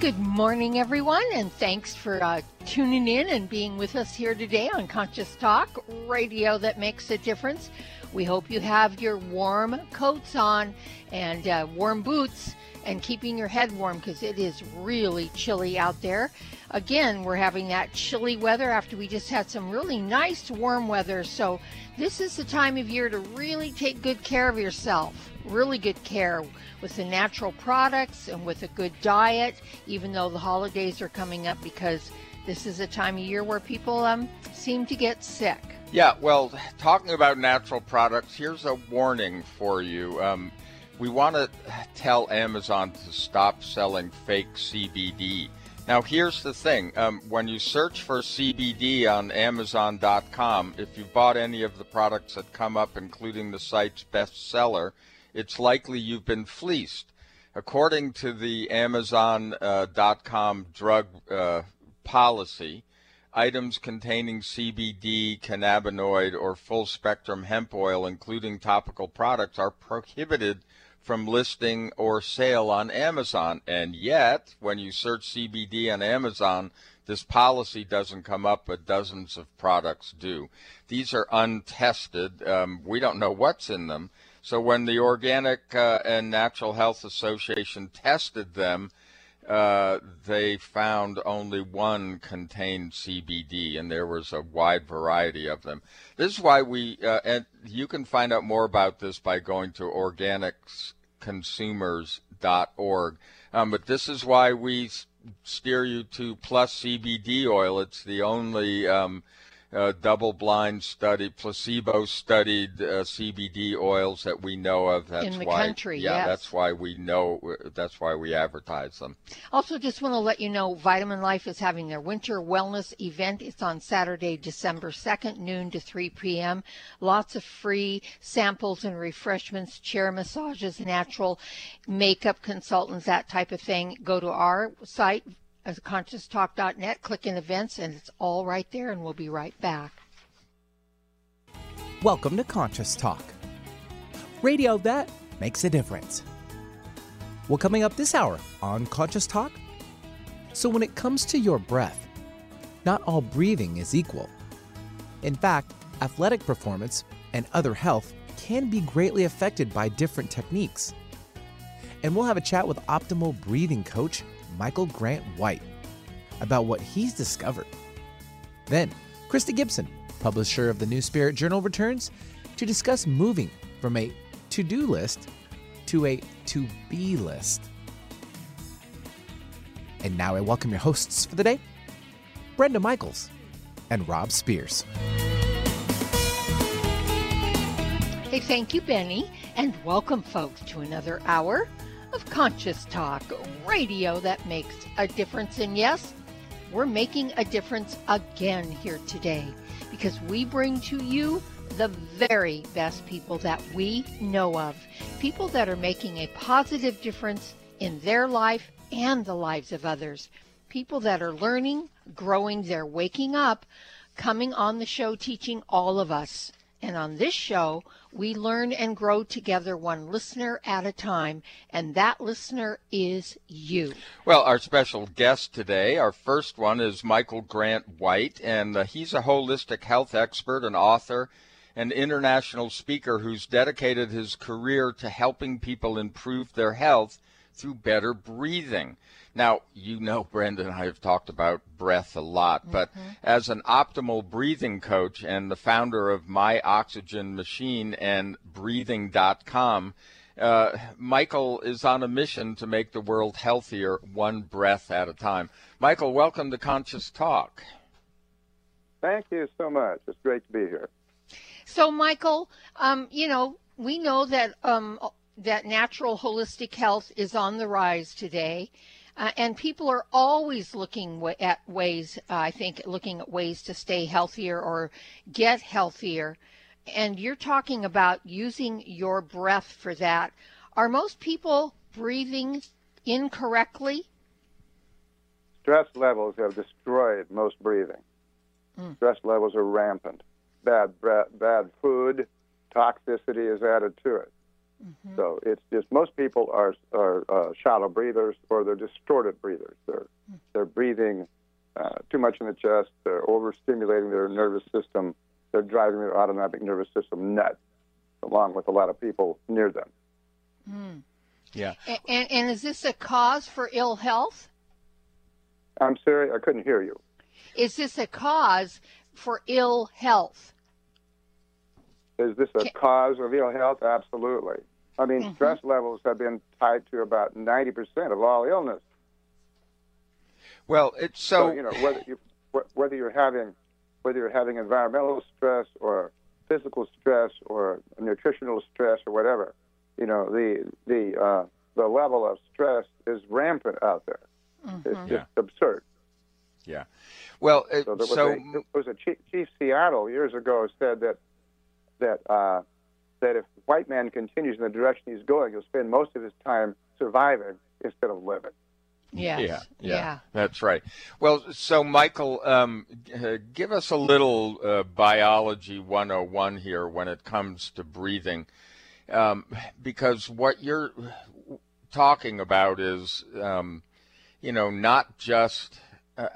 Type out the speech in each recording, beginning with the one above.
Good morning, everyone, and thanks for uh, tuning in and being with us here today on Conscious Talk, radio that makes a difference. We hope you have your warm coats on and uh, warm boots and keeping your head warm because it is really chilly out there. Again, we're having that chilly weather after we just had some really nice warm weather. So, this is the time of year to really take good care of yourself. Really good care with the natural products and with a good diet, even though the holidays are coming up because this is a time of year where people um, seem to get sick. Yeah, well, talking about natural products, here's a warning for you. Um, we want to tell Amazon to stop selling fake CBD. Now, here's the thing um, when you search for CBD on Amazon.com, if you bought any of the products that come up, including the site's bestseller, it's likely you've been fleeced. According to the Amazon.com uh, drug uh, policy, items containing CBD, cannabinoid, or full spectrum hemp oil, including topical products, are prohibited from listing or sale on Amazon. And yet, when you search CBD on Amazon, this policy doesn't come up, but dozens of products do. These are untested. Um, we don't know what's in them. So when the Organic uh, and Natural Health Association tested them, uh, they found only one contained CBD, and there was a wide variety of them. This is why we, uh, and you can find out more about this by going to organicsconsumers.org. Um, but this is why we steer you to Plus CBD oil. It's the only um, uh, double-blind study, placebo-studied uh, CBD oils that we know of. That's in the why, country. Yeah, yes. that's why we know. That's why we advertise them. Also, just want to let you know, Vitamin Life is having their winter wellness event. It's on Saturday, December second, noon to 3 p.m. Lots of free samples and refreshments, chair massages, natural makeup consultants, that type of thing. Go to our site conscioustalk.net, click in events, and it's all right there, and we'll be right back. Welcome to Conscious Talk, radio that makes a difference. Well, coming up this hour on Conscious Talk. So, when it comes to your breath, not all breathing is equal. In fact, athletic performance and other health can be greatly affected by different techniques. And we'll have a chat with optimal breathing coach Michael Grant White about what he's discovered. Then, Krysta Gibson, publisher of the New Spirit Journal, returns to discuss moving from a to do list to a to be list. And now I welcome your hosts for the day Brenda Michaels and Rob Spears. Hey, thank you, Benny, and welcome, folks, to another hour of Conscious Talk, radio that makes a difference. And yes, we're making a difference again here today because we bring to you the very best people that we know of. People that are making a positive difference in their life and the lives of others. People that are learning, growing, they're waking up, coming on the show, teaching all of us. And on this show, we learn and grow together one listener at a time, and that listener is you. Well, our special guest today, our first one is Michael Grant White, and uh, he's a holistic health expert and author and international speaker who's dedicated his career to helping people improve their health through better breathing. Now, you know, Brenda and I have talked about breath a lot, but mm-hmm. as an optimal breathing coach and the founder of My Oxygen Machine and breathing.com, uh, Michael is on a mission to make the world healthier one breath at a time. Michael, welcome to Conscious Talk. Thank you so much. It's great to be here. So, Michael, um, you know, we know that um, that natural holistic health is on the rise today. Uh, and people are always looking w- at ways, uh, I think, looking at ways to stay healthier or get healthier. And you're talking about using your breath for that. Are most people breathing incorrectly? Stress levels have destroyed most breathing. Mm. Stress levels are rampant. Bad breath, bad food, toxicity is added to it. Mm-hmm. So it's just most people are are uh, shallow breathers or they're distorted breathers. They're Mm. they're breathing uh, too much in the chest. They're overstimulating their nervous system. They're driving their autonomic nervous system nuts, along with a lot of people near them. Mm. Yeah. A- And, and is this a cause for ill health? I'm sorry, I couldn't hear you. Is this a cause for ill health? Is this a Ca- cause of ill health? Absolutely. I mean, Mhm. stress levels have been tied to about 90% of all illness. Well, it's so, So, you know whether you whether you're having whether you're having environmental stress or physical stress or nutritional stress or whatever, you know the the uh, the level of stress is rampant out there. It's Mhm. just absurd. yeah. Well, it, So there was so a, there was a chief, chief Seattle years ago said that that uh, that if the white man continues in the direction he's going, he'll spend most of his time surviving instead of living. Yes. Yeah, yeah, that's right. Well, so Michael, um, uh, give us a little uh, biology 101 here when it comes to breathing, um, because what you're talking about is, um, you know, not just.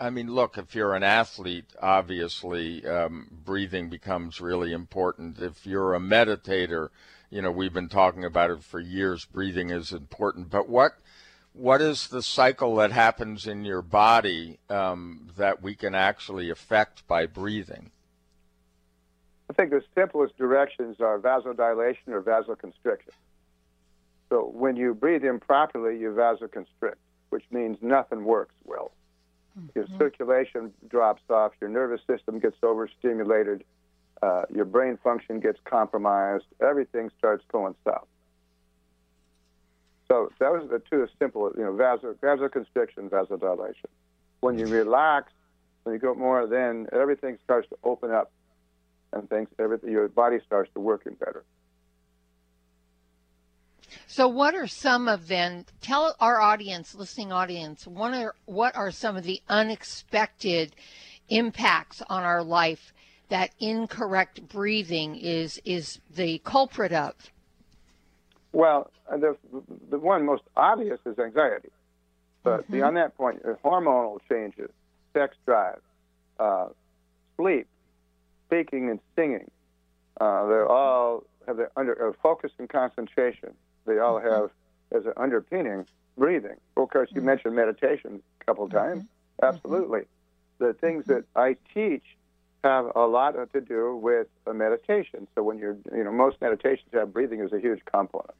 I mean, look, if you're an athlete, obviously um, breathing becomes really important. If you're a meditator, you know, we've been talking about it for years. Breathing is important. But what what is the cycle that happens in your body um, that we can actually affect by breathing? I think the simplest directions are vasodilation or vasoconstriction. So when you breathe improperly, you vasoconstrict, which means nothing works well. Your circulation drops off, your nervous system gets overstimulated, uh, your brain function gets compromised, everything starts going south. So those are the two simple, you know, vaso, vasoconstriction, vasodilation. When you relax, when you go more, then everything starts to open up and things, everything, your body starts to working better. So, what are some of then? Tell our audience, listening audience, what are what are some of the unexpected impacts on our life that incorrect breathing is is the culprit of? Well, uh, the the one most obvious is anxiety, but beyond that point, uh, hormonal changes, sex drive, uh, sleep, speaking and singing, uh, they all have the under uh, focus and concentration. They all mm-hmm. have as an underpinning breathing. Of course, you mm-hmm. mentioned meditation a couple of times. Absolutely, the things that I teach have a lot to do with a meditation. So when you're, you know, most meditations have breathing as a huge component.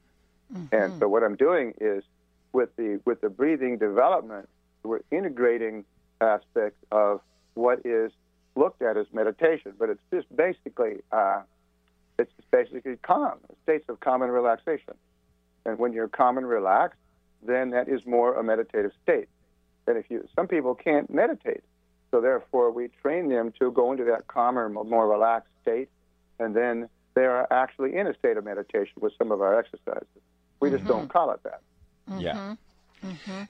And so what I'm doing is with the with the breathing development, we're integrating aspects of what is looked at as meditation, but it's just basically uh, it's just basically calm, states of calm and relaxation. And when you're calm and relaxed, then that is more a meditative state. And if you, some people can't meditate, so therefore we train them to go into that calmer, more relaxed state, and then they are actually in a state of meditation with some of our exercises. We just don't call it that. Yeah.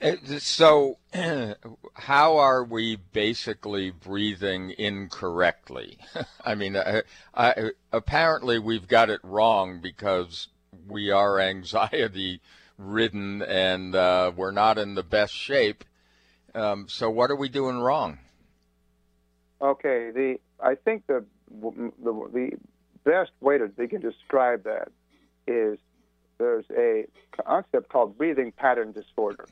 Uh, So, how are we basically breathing incorrectly? I mean, uh, I, apparently we've got it wrong because we are anxiety ridden and uh, we're not in the best shape. Um, so, what are we doing wrong? Okay, the I think the the, the best way to begin to describe that is there's a concept called breathing pattern disorder,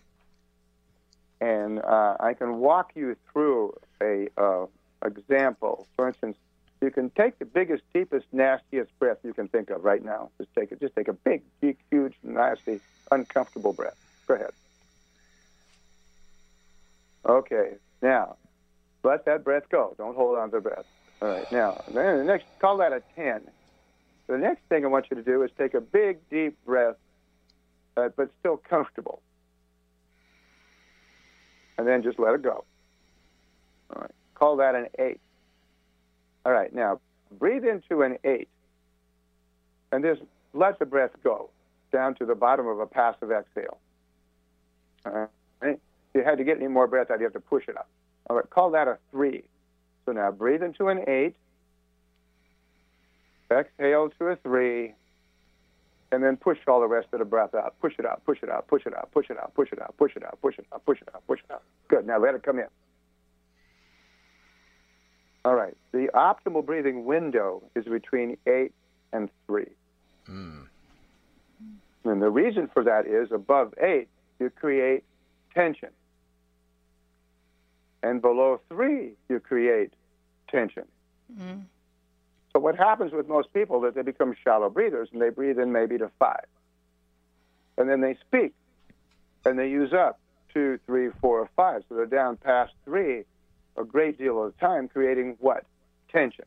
and uh, I can walk you through a uh, example. For instance, you can take the biggest, deepest, nastiest breath you can think of right now. Just take it. Just take a big, big, huge, nasty, uncomfortable breath. Go ahead. Okay, now let that breath go. Don't hold on to the breath. All right, now, then the next, call that a 10. The next thing I want you to do is take a big, deep breath, uh, but still comfortable. and then just let it go. All right. Call that an eight. All right. Now, breathe into an eight, and just let the breath go down to the bottom of a passive exhale. All right. If you had to get any more breath out, you have to push it up. All right. Call that a three. So now breathe into an eight, exhale to a three, and then push all the rest of the breath out. Push it out, push it out, push it out, push it out, push it out, push it out, push it out, push it out, push it out. Good. Now let it come in. All right. The optimal breathing window is between eight and three. Mm. And the reason for that is above eight, you create tension. And below three, you create tension. Mm. So what happens with most people that they become shallow breathers and they breathe in maybe to five. And then they speak and they use up two, three, four, or five. So they're down past three a great deal of time, creating what? Tension.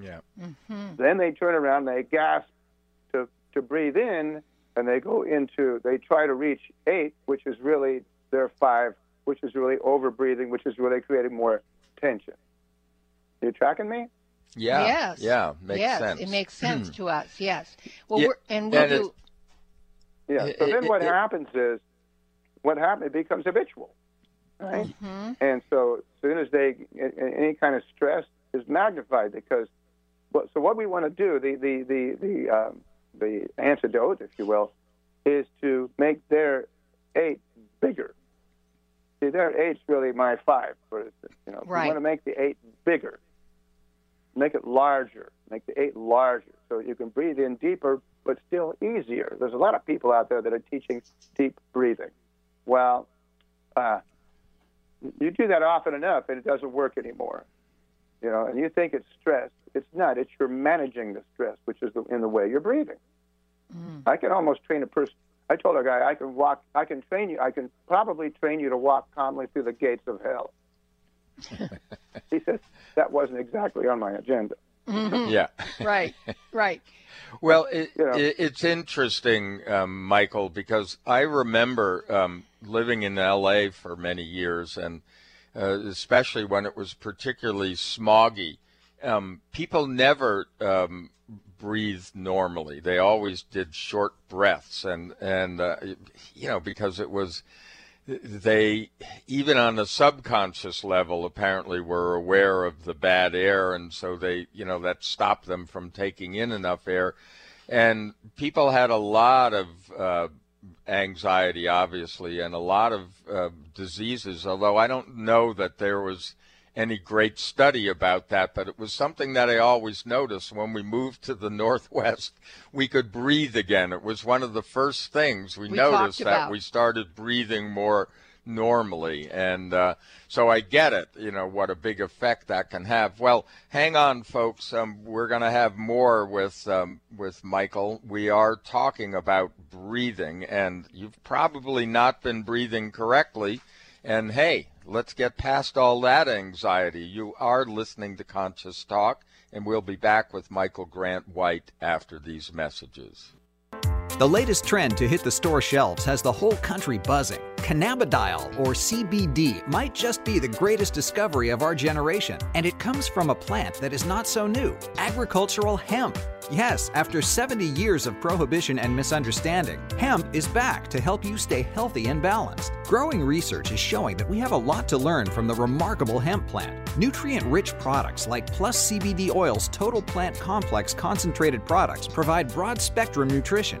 Yeah. Mm-hmm. Then they turn around and they gasp to, to breathe in and they go into, they try to reach eight, which is really their five, which is really over breathing, which is really creating more tension. You tracking me? Yeah. Yes. Yeah. Makes yes, sense. It makes sense to us. Yes. Well, yeah, we're, and we'll and do. Yeah. So then what it, happens is, what happens? It becomes habitual, right? Mm-hmm. And so as soon as they any kind of stress is magnified because, well, so what we want to do the the the the um, the antidote, if you will, is to make their eight bigger. See, their eight's really my five, for instance. You know, right. we want to make the eight bigger make it larger, make the eight larger, so you can breathe in deeper, but still easier. There's a lot of people out there that are teaching deep breathing. Well, uh, you do that often enough, and it doesn't work anymore. You know, and you think it's stress. It's not. It's you're managing the stress, which is the, in the way you're breathing. Mm. I can almost train a person. I told a guy I can walk. I can train you. I can probably train you to walk calmly through the gates of hell. he says that wasn't exactly on my agenda. Mm-hmm. Yeah. right. Right. Well, it, know. it, it's interesting, um, Michael, because I remember um, living in L.A. for many years, and uh, especially when it was particularly smoggy. Um, people never um, breathed normally. They always did short breaths, and and uh, you know because it was they even on a subconscious level apparently were aware of the bad air and so they you know that stopped them from taking in enough air. And people had a lot of uh, anxiety obviously and a lot of uh, diseases although i don't know that there was any great study about that, but it was something that I always noticed when we moved to the Northwest. We could breathe again. It was one of the first things we, we noticed that we started breathing more normally. And uh, so I get it, you know, what a big effect that can have. Well, hang on, folks. Um, we're going to have more with um, with Michael. We are talking about breathing, and you've probably not been breathing correctly. And hey, let's get past all that anxiety. You are listening to Conscious Talk, and we'll be back with Michael Grant White after these messages. The latest trend to hit the store shelves has the whole country buzzing. Cannabidiol, or CBD, might just be the greatest discovery of our generation, and it comes from a plant that is not so new agricultural hemp. Yes, after 70 years of prohibition and misunderstanding, hemp is back to help you stay healthy and balanced. Growing research is showing that we have a lot to learn from the remarkable hemp plant. Nutrient rich products like Plus CBD Oil's Total Plant Complex concentrated products provide broad spectrum nutrition,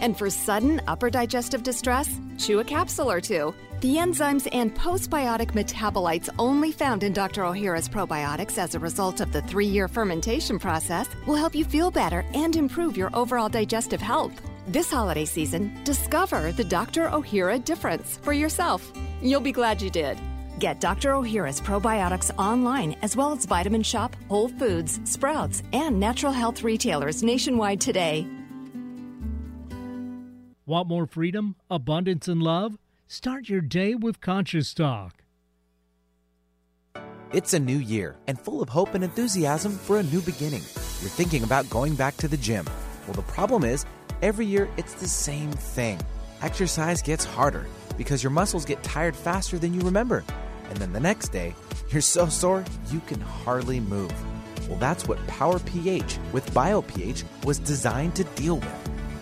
And for sudden upper digestive distress, chew a capsule or two. The enzymes and postbiotic metabolites only found in Dr. Ohhira's probiotics as a result of the three year fermentation process will help you feel better and improve your overall digestive health. This holiday season, discover the Dr. Ohhira difference for yourself. You'll be glad you did. Get Dr. Ohhira's probiotics online as well as Vitamin Shop, Whole Foods, Sprouts, and natural health retailers nationwide today. Want more freedom, abundance, and love? Start your day with Conscious Talk. It's a new year and full of hope and enthusiasm for a new beginning. You're thinking about going back to the gym. Well, the problem is, every year it's the same thing. Exercise gets harder because your muscles get tired faster than you remember. And then the next day, you're so sore you can hardly move. Well, that's what Power pH with BioPH was designed to deal with.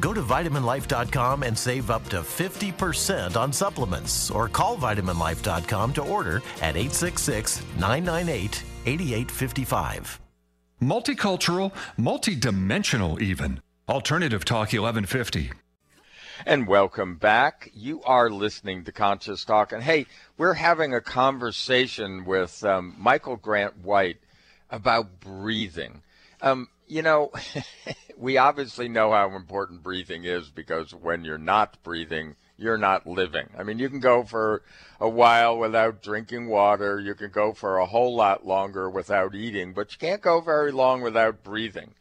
Go to vitaminlife.com and save up to 50% on supplements or call vitaminlife.com to order at 866 998 8855. Multicultural, multidimensional, even. Alternative Talk 1150. And welcome back. You are listening to Conscious Talk. And hey, we're having a conversation with um, Michael Grant White about breathing. Um, you know, we obviously know how important breathing is because when you're not breathing, you're not living. I mean, you can go for a while without drinking water, you can go for a whole lot longer without eating, but you can't go very long without breathing.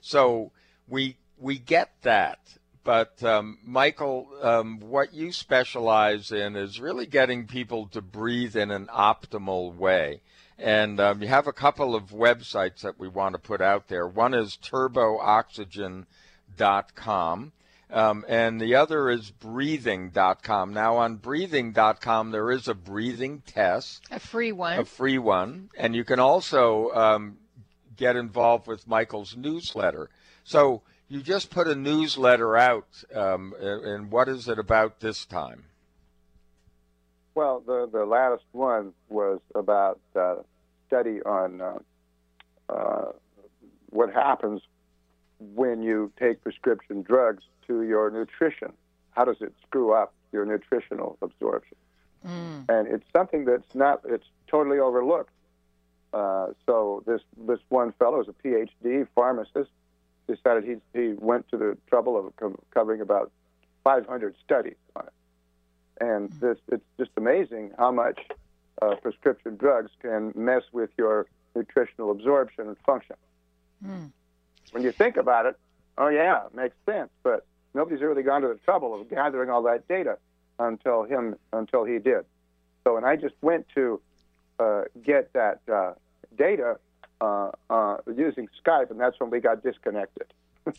So we we get that. But um, Michael, um, what you specialize in is really getting people to breathe in an optimal way. And um, you have a couple of websites that we want to put out there. One is turbooxygen.com. Um, and the other is breathing.com. Now, on breathing.com, there is a breathing test, a free one. A free one. And you can also um, get involved with Michael's newsletter. So, you just put a newsletter out, um, and what is it about this time? Well, the the last one was about uh, study on uh, uh, what happens when you take prescription drugs to your nutrition. How does it screw up your nutritional absorption? Mm. And it's something that's not it's totally overlooked. Uh, so this this one fellow is a PhD pharmacist. Decided he he went to the trouble of co- covering about 500 studies on it, and mm. this it's just amazing how much uh, prescription drugs can mess with your nutritional absorption and function. Mm. When you think about it, oh yeah, it makes sense. But nobody's really gone to the trouble of gathering all that data until him until he did. So, and I just went to uh, get that uh, data uh, uh, using Skype, and that's when we got disconnected.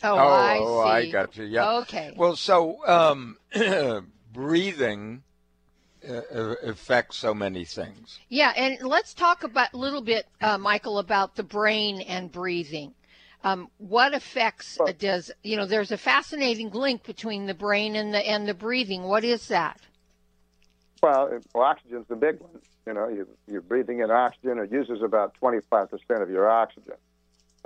Oh, I oh, see. I got you. Yeah. Okay. Well, so um, breathing uh, uh, affects so many things. Yeah, and let's talk about a little bit, uh, Michael, about the brain and breathing. Um, what effects Well- does you know? There's a fascinating link between the brain and the and the breathing. What is that? Well, oxygen's the big one. You know, you, you're breathing in oxygen. It uses about 25% of your oxygen.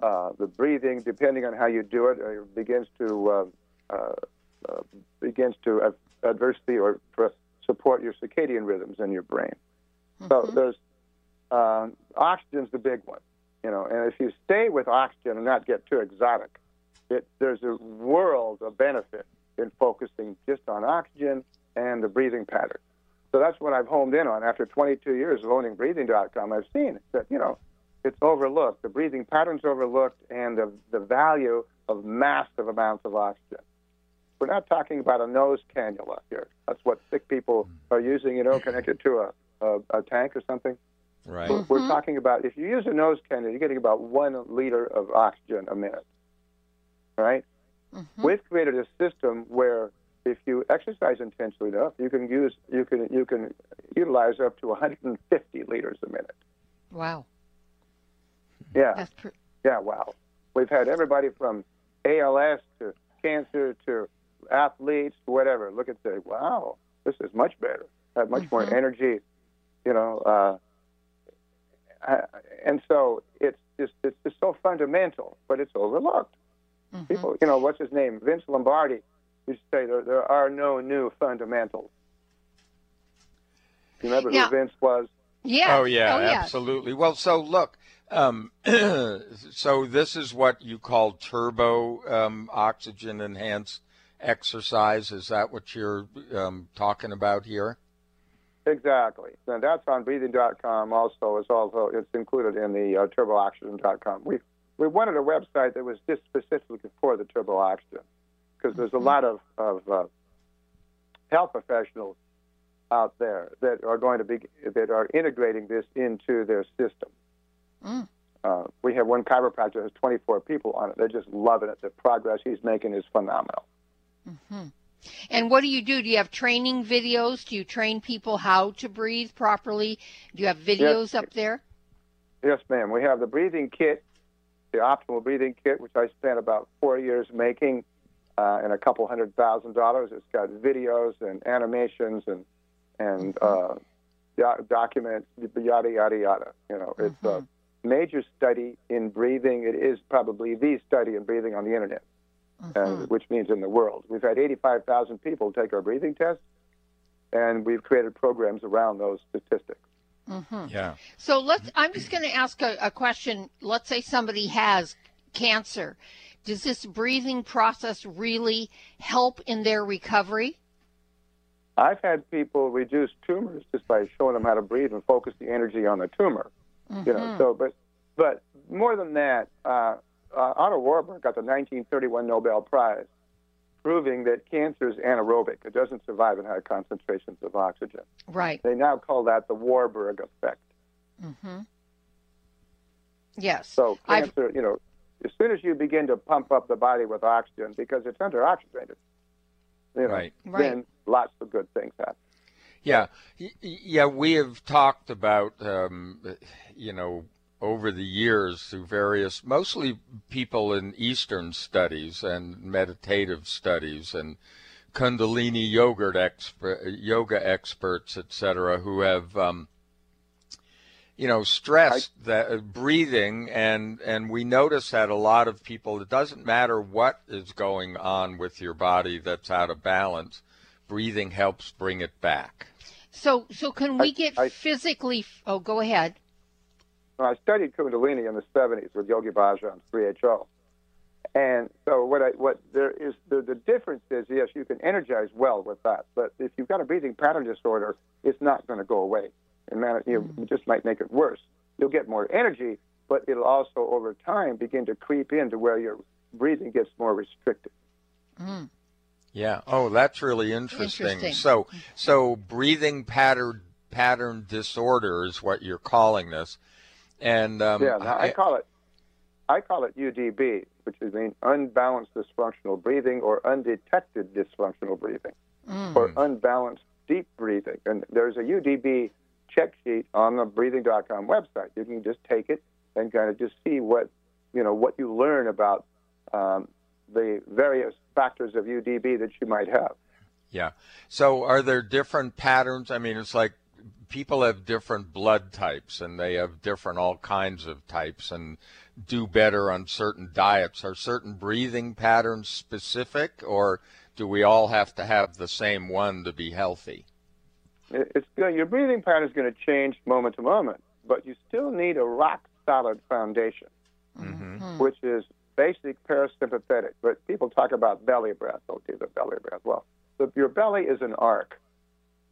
Uh, the breathing, depending on how you do it, uh, begins to uh, uh, uh, begins to ad- adversely or support your circadian rhythms in your brain. So there's uh, oxygen's the big one. You know, and if you stay with oxygen and not get too exotic, it, there's a world of benefit in focusing just on oxygen and the breathing pattern. So that's what I've homed in on. After 22 years of owning breathing.com, I've seen that, you know, it's overlooked. The breathing pattern's overlooked and the, the value of massive amounts of oxygen. We're not talking about a nose cannula here. That's what sick people are using, you know, connected to a, a, a tank or something. Right. We're, we're talking about if you use a nose cannula, you're getting about one liter of oxygen a minute. Right? Mm-hmm. We've created a system where if you exercise intensely enough, you can use you can you can utilize up to 150 liters a minute. Wow, Yeah, that's pr- yeah, wow. We've had everybody from ALS to cancer to athletes, whatever. Look and say, wow, this is much better. Have much more energy, you know. Uh, uh, and so it's just it's just so fundamental, but it's overlooked. People, you know, what's his name? Vince Lombardi used to say there, there are no new fundamentals. You remember Yeah. who Vince was? yeah. Oh yeah, oh, yeah. absolutely. Well, so look, um, so this is what you call turbo um, oxygen enhanced exercise. Is that what you're um, talking about here? Exactly. And that's on breathing.com also. It's also it's included in the uh, turbooxygen.com. We we wanted a website that was just specifically for the turbo oxygen because there's a lot of of uh, health professionals out there that are going to be that are integrating this into their system. Uh, we have one chiropractor that has 24 people on it. They're just loving it. The progress he's making is phenomenal. And what do you do? Do you have training videos? Do you train people how to breathe properly? Do you have videos up there? Yes, ma'am. We have the breathing kit, the optimal breathing kit, which I spent about four years making, uh, and a couple hundred thousand dollars. It's got videos and animations and and uh, do- documents, yada yada yada. You know, it's a major study in breathing. It is probably the study in breathing on the internet, uh, which means in the world. We've had 85,000 people take our breathing test, and we've created programs around those statistics. Yeah. So let's. I'm just going to ask a, a question. Let's say somebody has cancer. Does this breathing process really help in their recovery? I've had people reduce tumors just by showing them how to breathe and focus the energy on the tumor. You know, so but but more than that, uh, uh, Otto Warburg got the 1931 Nobel Prize, proving that cancer is anaerobic. It doesn't survive in high concentrations of oxygen. Right. They now call that the Warburg effect. Mm-hmm. Yes. So I've- cancer, you know, as soon as you begin to pump up the body with oxygen because it's under oxygenated, you know, Right. Right. then lots of good things happen. Yeah, Y- y- yeah. We have talked about, um, you know, over the years through various, mostly people in Eastern studies and meditative studies and Kundalini yoga expert, yoga experts, etc., who have, um, you know, stressed that uh, breathing, and and we notice that a lot of people. It doesn't matter what is going on with your body that's out of balance. Breathing helps bring it back. So so can we I- get I- physically? Oh, go ahead. I studied Kundalini in the 70s with Yogi Bhajan on 3HO. And so what I, what there is the, the difference is yes you can energize well with that but if you've got a breathing pattern disorder it's not going to go away and man you know, just might make it worse you'll get more energy but it'll also over time begin to creep into where your breathing gets more restricted Yeah. Oh, that's really interesting. Interesting. So, so breathing pattern pattern disorder is what you're calling this, and um, yeah now, I call it I call it UDB, which is mean unbalanced dysfunctional breathing or undetected dysfunctional breathing Mm. or unbalanced deep breathing. And there's a UDB check sheet on the breathing.com website. You can just take it and kind of just see what you know what you learn about um, the various factors of UDB that you might have. Yeah. So are there different patterns? I mean, it's like people have different blood types and they have different all kinds of types and do better on certain diets. Are certain breathing patterns specific or do we all have to have the same one to be healthy? It- It's good. Your breathing pattern is going to change moment to moment, but you still need a rock solid foundation, mm-hmm. hmm. which is basic parasympathetic. But people talk about belly breath. Don't do the belly breath. Well, the, your belly is an arc.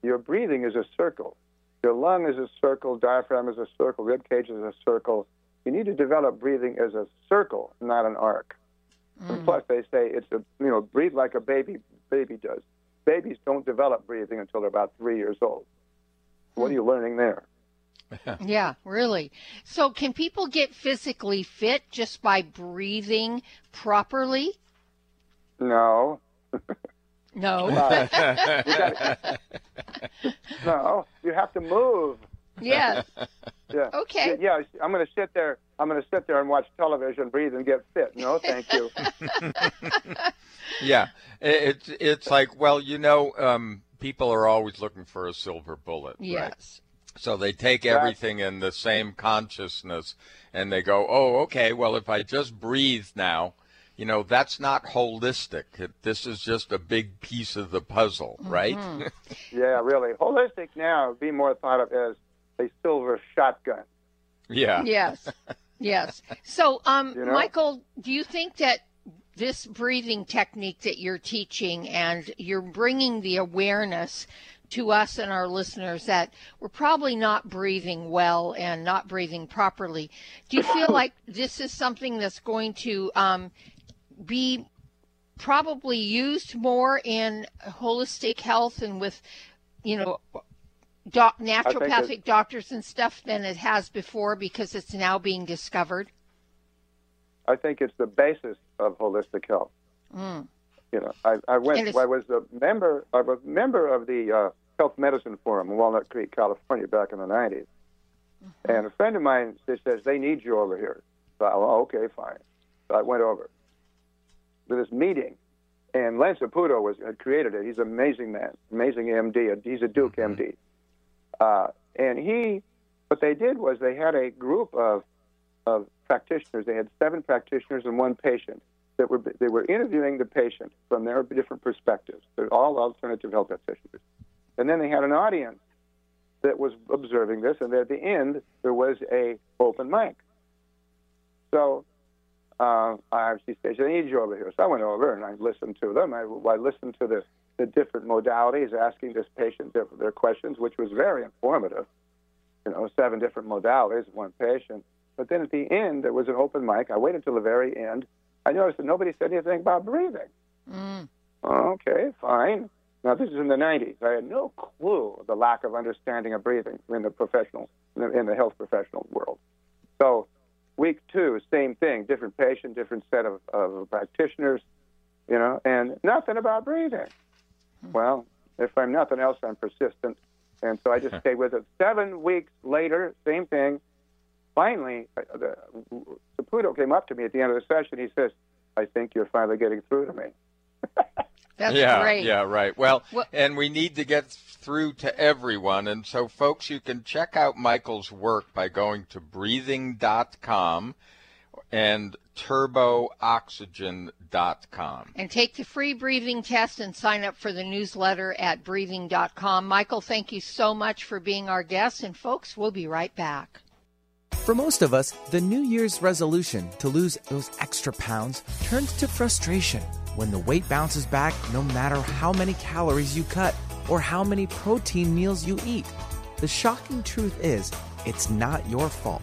Your breathing is a circle. Your lung is a circle. Diaphragm is a circle. Rib cage is a circle. You need to develop breathing as a circle, not an arc. And hmm. plus, they say it's a you know breathe like a baby baby does. Babies don't develop breathing until they're about three years old. What are hmm. you learning there? Yeah, really. So, can people get physically fit just by breathing properly? No, No. no, you have to move. Yes. Yeah. Okay. Yeah, yeah, I'm going to sit there. I'm going to sit there and watch television, breathe, and get fit. No, thank you. Yeah. It's it's like, well, you know, um, people are always looking for a silver bullet. right? Yes. So they take everything in the same consciousness and they go, oh, okay, well, if I just breathe now, you know, that's not holistic. This is just a big piece of the puzzle, right? yeah, really. Holistic now be more thought of as a silver shotgun. yeah. Yes. Yes. So, um, You know? Michael, do you think that this breathing technique that you're teaching and you're bringing the awareness to us and our listeners that we're probably not breathing well and not breathing properly, do you feel like this is something that's going to um, be probably used more in holistic health and with, you know, doc- naturopathic doctors and stuff than it has before because it's now being discovered? I think it's the basis of holistic health. Mm. You know, I, I went. I was a member. I was a member of the uh, Health Medicine Forum in Walnut Creek, California, back in the '90s. And a friend of mine just says they need you over here. So I, well, okay, fine. So I went over to this meeting, and Lance Saputo was had created it. He's an amazing man, amazing MD. He's a Duke MD. Uh, and he, what they did was they had a group of of practitioners. They had seven practitioners and one patient that were they were interviewing the patient from their different perspectives. They're all alternative health practitioners, and then they had an audience that was observing this. And at the end, there was a open mic. So uh, I she said, "I need you over here." So I went over and I listened to them. I, I listened to the the different modalities, asking this patient their, their questions, which was very informative. You know, seven different modalities, one patient. But then at the end, there was an open mic. I waited till the very end. I noticed that nobody said anything about breathing. Mm. Okay, fine. Now this is in the 90s. I had no clue of the lack of understanding of breathing in the professional, in the, in the health professional world. So, week two, same thing. Different patient, different set of, of practitioners, you know, and nothing about breathing. Well, if I'm nothing else, I'm persistent, and so I just stayed with it. Seven weeks later, same thing. Finally, uh, the, Saputo came up to me at the end of the session. He says, "I think you're finally getting through to me." That's yeah, great. yeah, right. Well, Well- and we need to get through to everyone. And so, folks, you can check out Michael's work by going to breathing.com and turbooxygen.com. And take the free breathing test and sign up for the newsletter at breathing.com. Michael, thank you so much for being our guest. And folks, we'll be right back. For most of us, the New Year's resolution to lose those extra pounds turns to frustration when the weight bounces back no matter how many calories you cut or how many protein meals you eat. The shocking truth is, it's not your fault.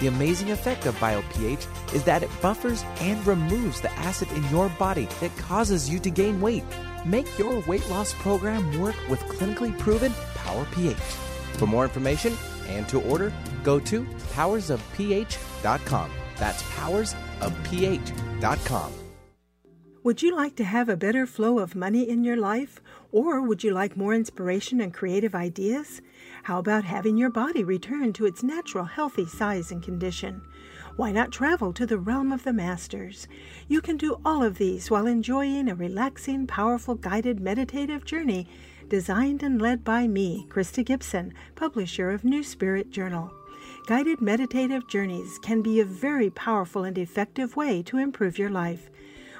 The amazing effect of BioPH is that it buffers and removes the acid in your body that causes you to gain weight. Make your weight loss program work with clinically proven Power pH. For more information and to order, go to powersofph.com. That's powersofph.com. Would you like to have a better flow of money in your life? Or would you like more inspiration and creative ideas? How about having your body return to its natural healthy size and condition? Why not travel to the realm of the masters? You can do all of these while enjoying a relaxing, powerful, guided meditative journey designed and led by me, Krysta Gibson, publisher of New Spirit Journal. Guided meditative journeys can be a very powerful and effective way to improve your life.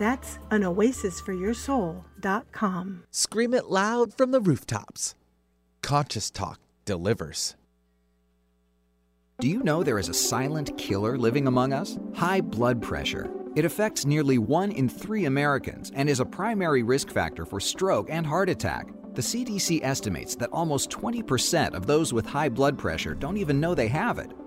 That's an anoasisforyoursoul.com. Scream it loud from the rooftops. Conscious Talk delivers. Do you know there is a silent killer living among us? High blood pressure. It affects nearly one in three Americans and is a primary risk factor for stroke and heart attack. The CDC estimates that almost 20% of those with high blood pressure don't even know they have it.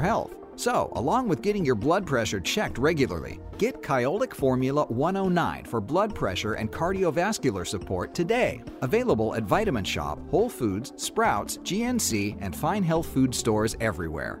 health. So, along with getting your blood pressure checked regularly, get Kyolic Formula 109 for blood pressure and cardiovascular support today. Available at Vitamin Shoppe, Whole Foods, Sprouts, GNC, and fine health food stores everywhere.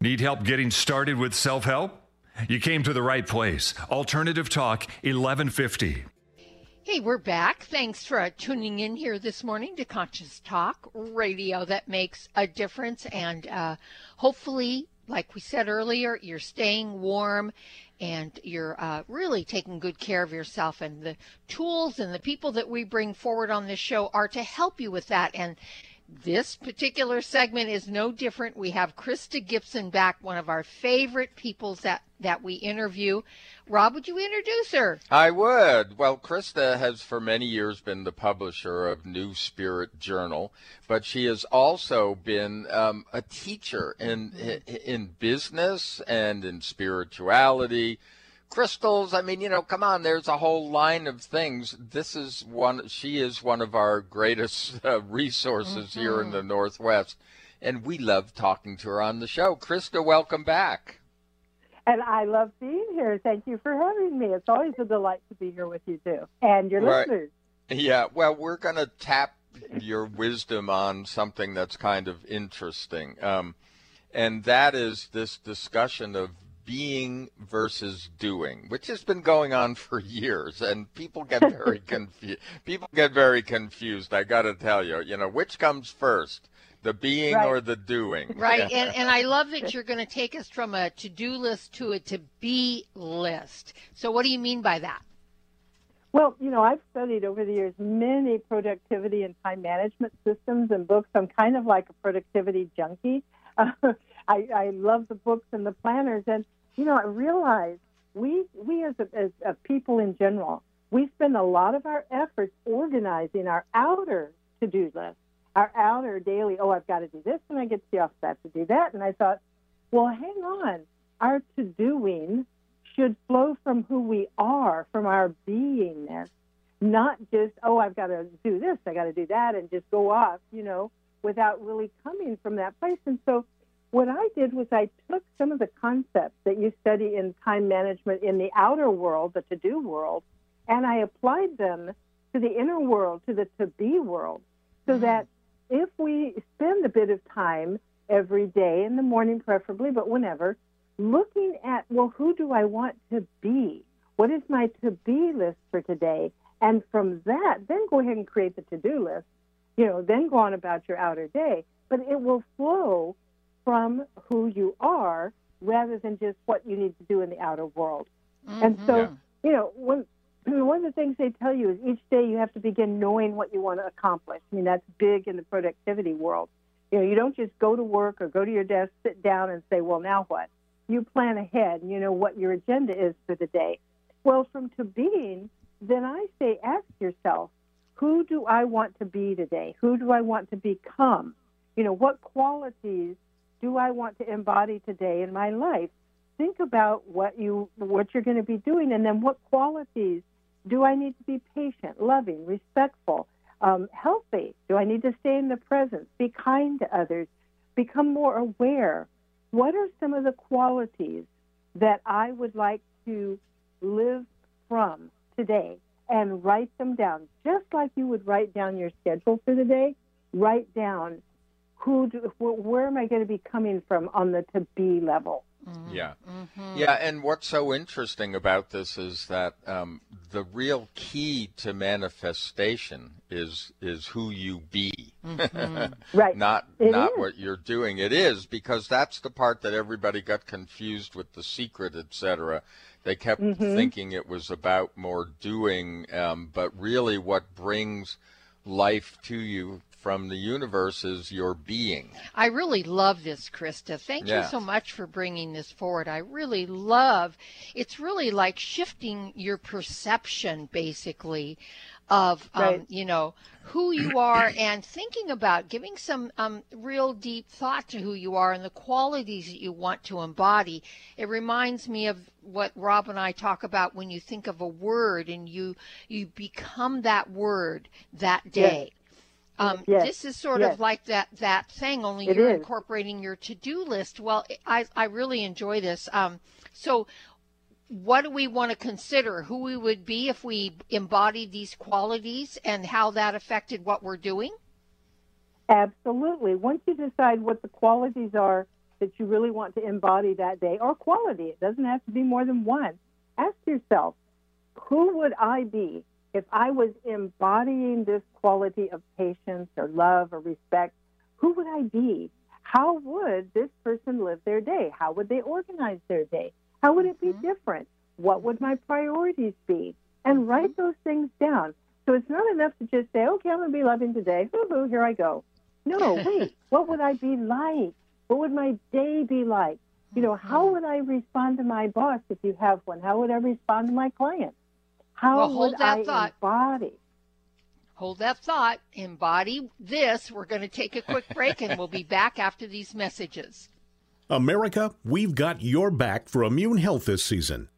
Need help getting started with self help? You came to the right place. Alternative Talk 1150. Hey, we're back. Thanks for uh, tuning in here this morning to Conscious Talk radio that makes a difference. And uh, hopefully, like we said earlier, you're staying warm and you're uh, really taking good care of yourself. And the tools and the people that we bring forward on this show are to help you with that. And this particular segment is no different. We have Krysta Gibson back, one of our favorite people that, that we interview. Rob, would you introduce her? I would. Well, Krysta has for many years been the publisher of New Spirit Journal, but she has also been um, a teacher in in business and in spirituality crystals. I mean, you know, come on, there's a whole line of things. This is one, she is one of our greatest uh, resources mm-hmm. here in the mm-hmm. Northwest. And we love talking to her on the show. Krysta, welcome back. And I love being here. Thank you for having me. It's always a delight to be here with you, too, and your right. listeners. Yeah, well, we're going to tap your wisdom on something that's kind of interesting. Um, and that is this discussion of being versus doing, which has been going on for years, and people get very confused. People get very confused. I got to tell you, you know, which comes first, the being Right. or the doing? Right, and, and I love that you're going to take us from a to do list to a to be list. So, what do you mean by that? Well, you know, I've studied over the years many productivity and time management systems and books. I'm kind of like a productivity junkie. Uh, I, I love the books and the planners, and you know, I realize we we as a, as a people in general, we spend a lot of our efforts organizing our outer to-do list, our outer daily. Oh, I've got to do this when I get to the office. I have to do that, and I thought, well, hang on, our to-doing should flow from who we are, from our beingness, not just, oh, I've got to do this, I got to do that, and just go off, you know, without really coming from that place. And so, what I did was I took some of the concepts that you study in time management in the outer world, the to do world, and I applied them to the inner world, to the to be world, so mm-hmm. that if we spend a bit of time every day, in the morning preferably, but whenever, looking at, well, who do I want to be? What is my to be list for today? And from that, then go ahead and create the to do list. You know, then go on about your outer day. But it will flow from who you are rather than just what you need to do in the outer world. Mm-hmm. And so, you know, when, one of the things they tell you is each day you have to begin knowing what you want to accomplish. I mean, that's big in the productivity world. You know, you don't just go to work or go to your desk, sit down, and say, well, now what? You plan ahead, and you know what your agenda is for the day. Well, from to being, then I say, ask yourself, who do I want to be today? Who do I want to become? You know, what qualities do I want to embody today in my life? Think about what you what you're going to be doing, and then what qualities do I need to be patient, loving, respectful, um, healthy? Do I need to stay in the present, be kind to others, become more aware? What are some of the qualities that I would like to live from today? And write them down, just like you would write down your schedule for the day. Write down who, do, wh- where am I going to be coming from on the to be level. Yeah. Yeah, and what's so interesting about this is that um, the real key to manifestation is is who you be, Mhm. Right. Not It not is. what you're doing. It is because that's the part that everybody got confused with the secret, etc. They kept Mhm. thinking it was about more doing, um, but really, what brings life to you from the universe is your being. I really love this, Krysta. Thank Yeah. you so much for bringing this forward. I really love. It's really like shifting your perception, basically, of um, you know who you are and thinking about giving some um, real deep thought to who you are and the qualities that you want to embody. It reminds me of what Rob and I talk about when you think of a word and you you become that word that Yes. day. Um, Yes. This is sort Yes. of like that that thing, only It you're is. incorporating your to do list. Well, I I really enjoy this. Um, so, what do we want to consider? Who we would be if we embodied these qualities, and how that affected what we're doing? Absolutely. Once you decide what the qualities are that you really want to embody that day, or quality, it doesn't have to be more than one. Ask yourself, who would I be if I was embodying this quality of patience or love or respect? Who would I be? How would this person live their day? How would they organize their day? How would it be mm-hmm. different? What would my priorities be? And mm-hmm. write those things down. So it's not enough to just say, okay, I'm going to be loving today. Hoo-hoo, here I go. No, wait, what would I be like? What would my day be like? You know, how mm-hmm. would I respond to my boss if you have one? How would I respond to my client? How Well, hold would that I thought. embody? Hold that thought. Embody this. We're going to take a quick break, and we'll be back after these messages. America, we've got your back for immune health this season.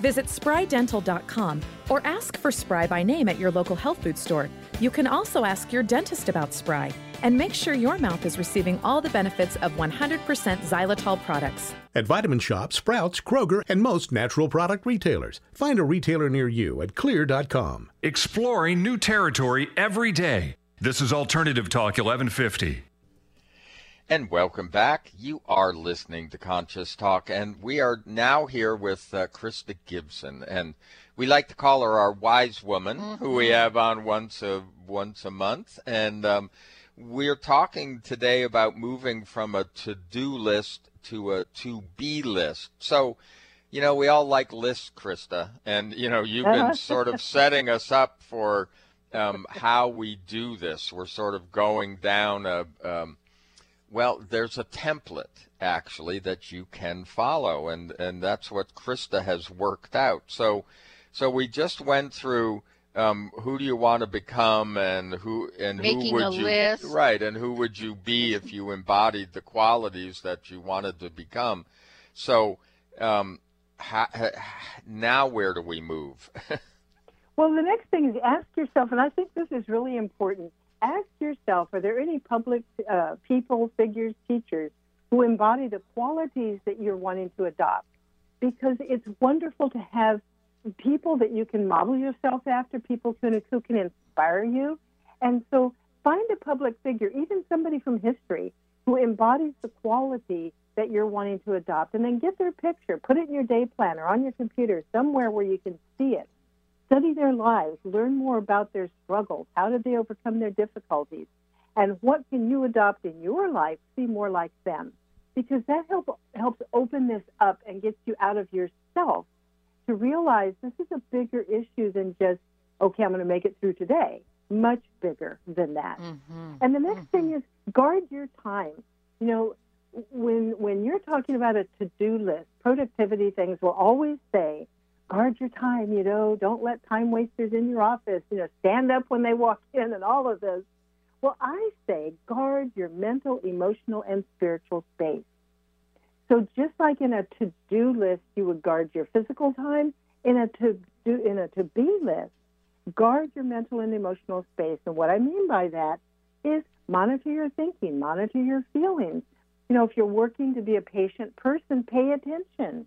Visit sprydental.com or ask for Spry by name at your local health food store. You can also ask your dentist about Spry and make sure your mouth is receiving all the benefits of 100% xylitol products. At Vitamin Shoppe, Sprouts, Kroger, and most natural product retailers. Find a retailer near you at xlear.com. Exploring new territory every day. This is Alternative Talk 1150. And welcome back. You are listening to Conscious Talk, and we are now here with uh, Krysta Gibson, and we like to call her our wise woman, mm-hmm. who we have on once a once a month, and um, we're talking today about moving from a to-do list to a to-be list. So, you know, we all like lists, Krysta, and you know, you've been sort of setting us up for um, how we do this. We're sort of going down a um, well, there's a template actually that you can follow, and and that's what Krysta has worked out. So, so we just went through um, who do you want to become and who and Making who would you list. right and who would you be if you embodied the qualities that you wanted to become so um, ha, ha, now where do we move well the next thing is ask yourself and i think this is really important ask yourself are there any public uh, people figures teachers who embody the qualities that you're wanting to adopt because it's wonderful to have people that you can model yourself after, people who, who can inspire you. And so find a public figure, even somebody from history, who embodies the quality that you're wanting to adopt, and then get their picture, put it in your day planner, on your computer, somewhere where you can see it. Study their lives, learn more about their struggles. How did they overcome their difficulties? And what can you adopt in your life to be more like them? Because that help, helps open this up and gets you out of yourself to realize this is a bigger issue than just, okay, I'm going to make it through today. Much bigger than that. Mm-hmm. And the next mm-hmm. thing is guard your time. You know, when when you're talking about a to-do list, productivity things will always say, guard your time. You know, don't let time wasters in your office. You know, stand up when they walk in, and all of this. Well, I say guard your mental, emotional, and spiritual space. So just like in a to-do list, you would guard your physical time. In a to-do in a to-be list, guard your mental and emotional space. And what I mean by that is monitor your thinking, monitor your feelings. You know, if you're working to be a patient person, pay attention.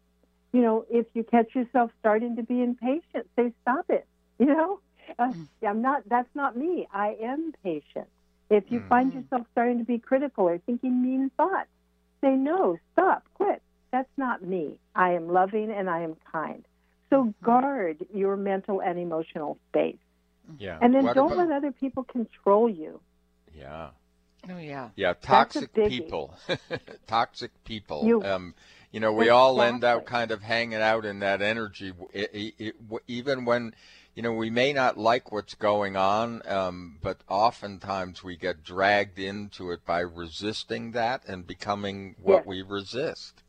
You know, if you catch yourself starting to be impatient, say stop it. You know, uh, Mm-hmm. I'm not. That's not me. I am patient. If you find Mm-hmm. yourself starting to be critical or thinking mean thoughts, say no, stop, quit. That's not me. I am loving and I am kind. So Mm-hmm. guard your mental and emotional space. yeah And then What don't about- let other people control you. yeah Oh yeah. Yeah, toxic people. toxic people. You- um, You know, we all end up kind of hanging out in that energy, it, it, it, even when you know, we may not like what's going on, um, but oftentimes we get dragged into it by resisting that and becoming what Yes. we resist.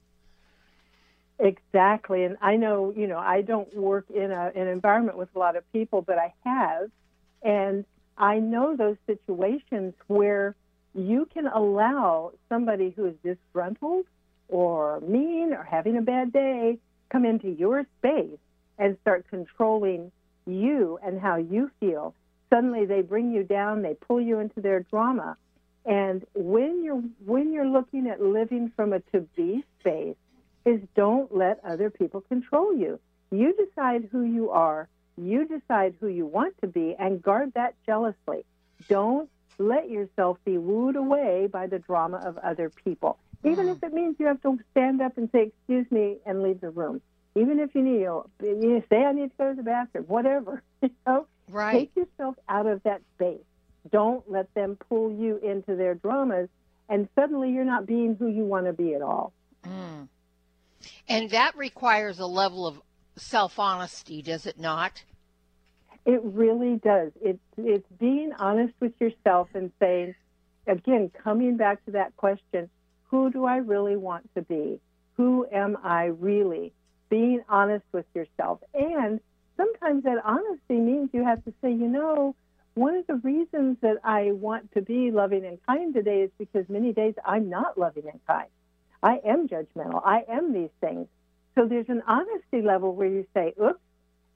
Exactly. And I know, you know, I don't work in a, an environment with a lot of people, but I have. And I know those situations where you can allow somebody who is disgruntled or mean or having a bad day come into your space and start controlling you and how you feel. Suddenly they bring you down, they pull you into their drama. And when you're when you're looking at living from a to be space, is don't let other people control you. You decide who you are, you decide who you want to be, and guard that jealously. Don't let yourself be wooed away by the drama of other people. Even if it means you have to stand up and say, Excuse me, and leave the room. Even if you need, you, say, I need to go to the bathroom, whatever. You know? Right. Take yourself out of that space. Don't let them pull you into their dramas, and suddenly you're not being who you want to be at all. Mm. And that requires a level of self honesty, does it not? It really does. It's it's being honest with yourself and saying, again, coming back to that question, who do I really want to be? Who am I really? Being honest with yourself. And sometimes that honesty means you have to say, you know, one of the reasons that I want to be loving and kind today is because many days I'm not loving and kind. I am judgmental. I am these things. So there's an honesty level where you say, oops,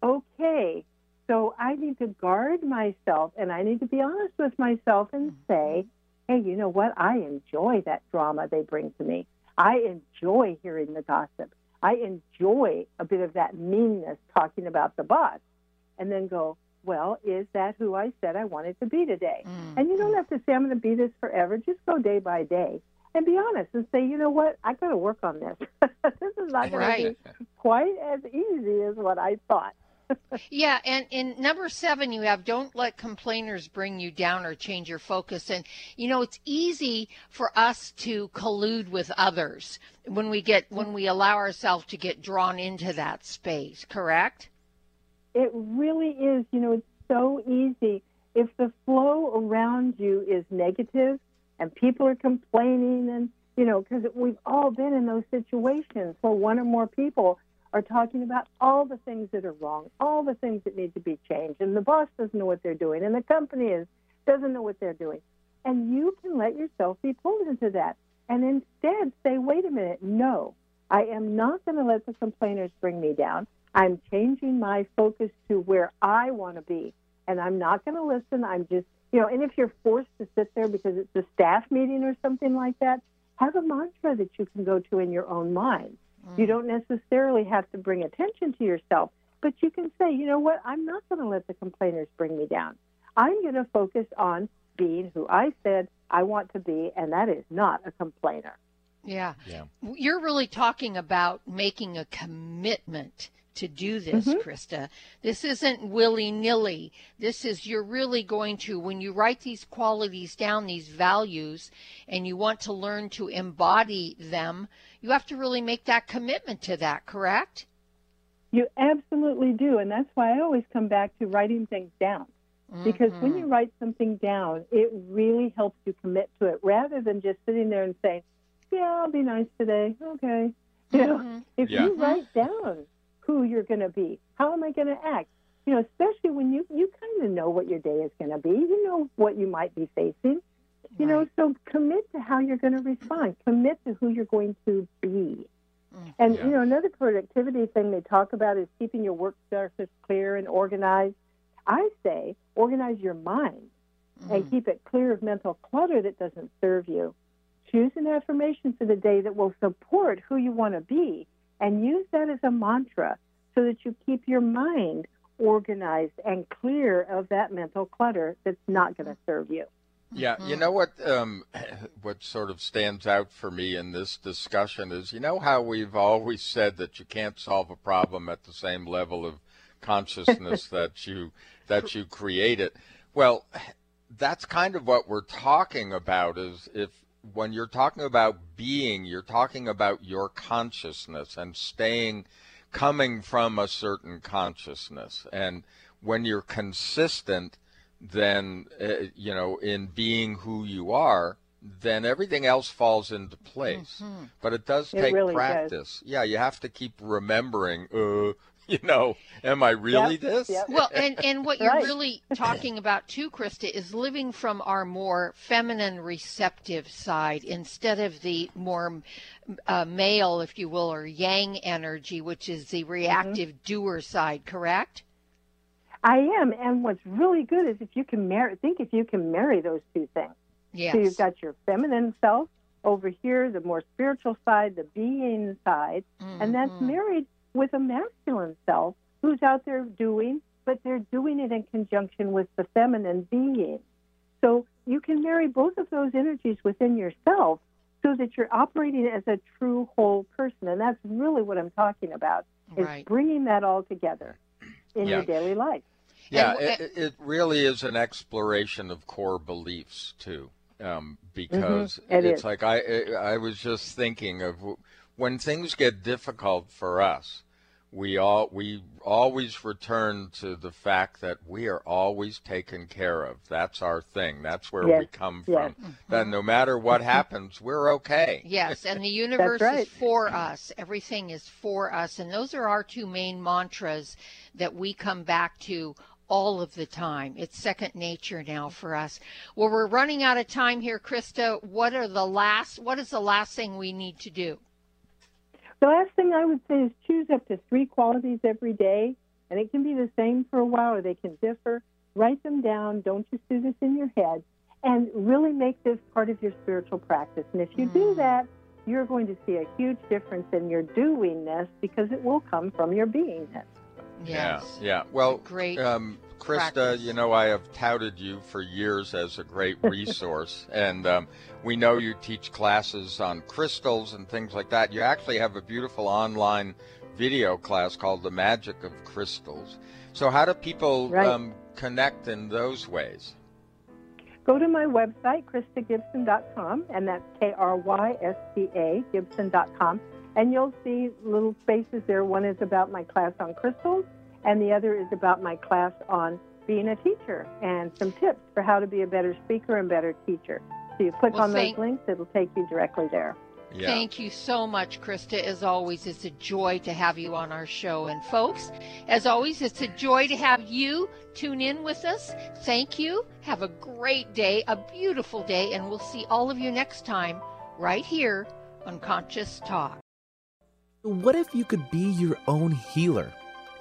okay, so I need to guard myself and I need to be honest with myself and say, hey, you know what? I enjoy that drama they bring to me. I enjoy hearing the gossip. I enjoy a bit of that meanness talking about the boss. And then go, well, is that who I said I wanted to be today? Mm. And you don't have to say, I'm going to be this forever. Just go day by day and be honest and say, you know what? I got to work on this. this is not going Right. to be quite as easy as what I thought. Yeah, and in number seven, you have don't let complainers bring you down or change your focus. And, you know, it's easy for us to collude with others when we get, when we allow ourselves to get drawn into that space, correct? It really is. You know, it's so easy. If the flow around you is negative and people are complaining, and, you know, because we've all been in those situations where one or more people are talking about all the things that are wrong, all the things that need to be changed, and the boss doesn't know what they're doing, and the company is doesn't know what they're doing, and you can let yourself be pulled into that, and instead say, "Wait a minute, no, I am not going to let the complainers bring me down. I'm changing my focus to where I want to be, and I'm not going to listen. I'm just, you know, and if you're forced to sit there because it's a staff meeting or something like that, have a mantra that you can go to in your own mind. You mm. don't necessarily have to bring attention to yourself, but you can say, you know what, I'm not going to let the complainers bring me down. I'm going to focus on being who I said I want to be, and that is not a complainer. Yeah. Yeah. You're really talking about making a commitment to do this, Mhm. Krysta. This isn't willy nilly. This is you're really going to, when you write these qualities down, these values, and you want to learn to embody them, you have to really make that commitment to that, correct? You absolutely do, and that's why I always come back to writing things down. Because when Mhm. you write something down, it really helps you commit to it rather than just sitting there and saying, Yeah, I'll be nice today. Okay. You know, Mhm. if Yeah. you write down who you're going to be, how am I going to act? You know, especially when you you kind of know what your day is going to be. You know what you might be facing. You know, so commit to how you're going to respond. Commit to who you're going to be. Mm-hmm. And Yeah. you know, another productivity thing they talk about is keeping your work surface clear and organized. I say organize your mind and mm-hmm. keep it clear of mental clutter that doesn't serve you. Choose an affirmation for the day that will support who you want to be and use that as a mantra so that you keep your mind organized and clear of that mental clutter that's not going to serve you. Yeah, you know what? Um, what sort of stands out for me in this discussion is, you know how we've always said that you can't solve a problem at the same level of consciousness that you that you create it. Well, that's kind of what we're talking about. Is if when you're talking about being, you're talking about your consciousness and staying, coming from a certain consciousness. And when you're consistent, then, uh, you know, in being who you are, then everything else falls into place. Mm-hmm. But it does take it really practice. Does. Yeah, you have to keep remembering, uh, you know, am I really yep, this? Yep. Well, and, and what you're right. really talking about too, Krysta, is living from our more feminine receptive side instead of the more uh, male, if you will, or yang energy, which is the reactive mm-hmm. doer side, correct? I am. And what's really good is if you can marry, think if you can marry those two things. Yes. So you've got your feminine self over here, the more spiritual side, the being side, mm-hmm. and that's mm-hmm. married with a masculine self who's out there doing, but they're doing it in conjunction with the feminine being. So you can marry both of those energies within yourself so that you're operating as a true whole person. And that's really what I'm talking about is right. bringing that all together in yeah. your daily life. Yeah, it, it, really is an exploration of core beliefs too, um, because mm-hmm. it it's is. like I I was just thinking of when things get difficult for us, we all we always return to the fact that we are always taken care of. That's our thing. That's where yes. we come yes. from. Mm-hmm. That no matter what happens, we're okay. Yes, and the universe right. is for us. Everything is for us, and those are our two main mantras that we come back to all of the time. It's second nature now for us. Well, we're running out of time here, Krysta. What are the last what is the last thing we need to do? The last thing I would say is choose up to three qualities every day, and it can be the same for a while or they can differ. Write them down. Don't just do this in your head. And really make this part of your spiritual practice. And if you mm. do that, you're going to see a huge difference in your doingness because it will come from your beingness. Yes. Yeah, yeah. Well, great. Um, Krysta, practice. you know, I have touted you for years as a great resource, and um, we know you teach classes on crystals and things like that. You actually have a beautiful online video class called The Magic of Crystals. So, how do people right. um, connect in those ways? Go to my website, krystagibson.com, and that's K R Y S T A, Gibson.com, and you'll see little spaces there. One is about my class on crystals, and the other is about my class on being a teacher and some tips for how to be a better speaker and better teacher. So you click well, on those links, it'll take you directly there. Yeah. Thank you so much, Krysta. As always, it's a joy to have you on our show. And folks, as always, it's a joy to have you tune in with us. Thank you. Have a great day, a beautiful day, and we'll see all of you next time right here on Conscious Talk. What if you could be your own healer?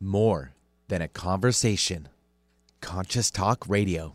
more than a conversation. Conscious Talk Radio.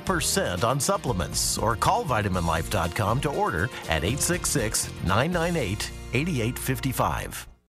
50% on supplements or call vitaminlife.com to order at 866 998 8855.